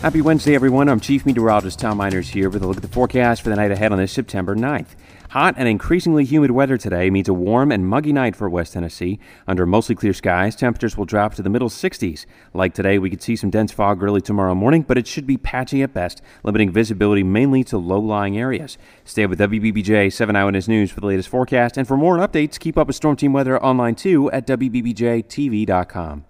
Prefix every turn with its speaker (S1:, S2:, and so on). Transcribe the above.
S1: Happy Wednesday, everyone. I'm Chief Meteorologist Tom Meiners here with a look at the forecast for the night ahead on this September 9th. Hot and increasingly humid weather today means a warm and muggy night for West Tennessee. Under mostly clear skies, temperatures will drop to the middle 60s. Like today, we could see some dense fog early tomorrow morning, but it should be patchy at best, limiting visibility mainly to low lying areas. Stay with WBBJ 7 Eyewitness News for the latest forecast, and for more updates, keep up with Storm Team weather online too at WBBJTV.com.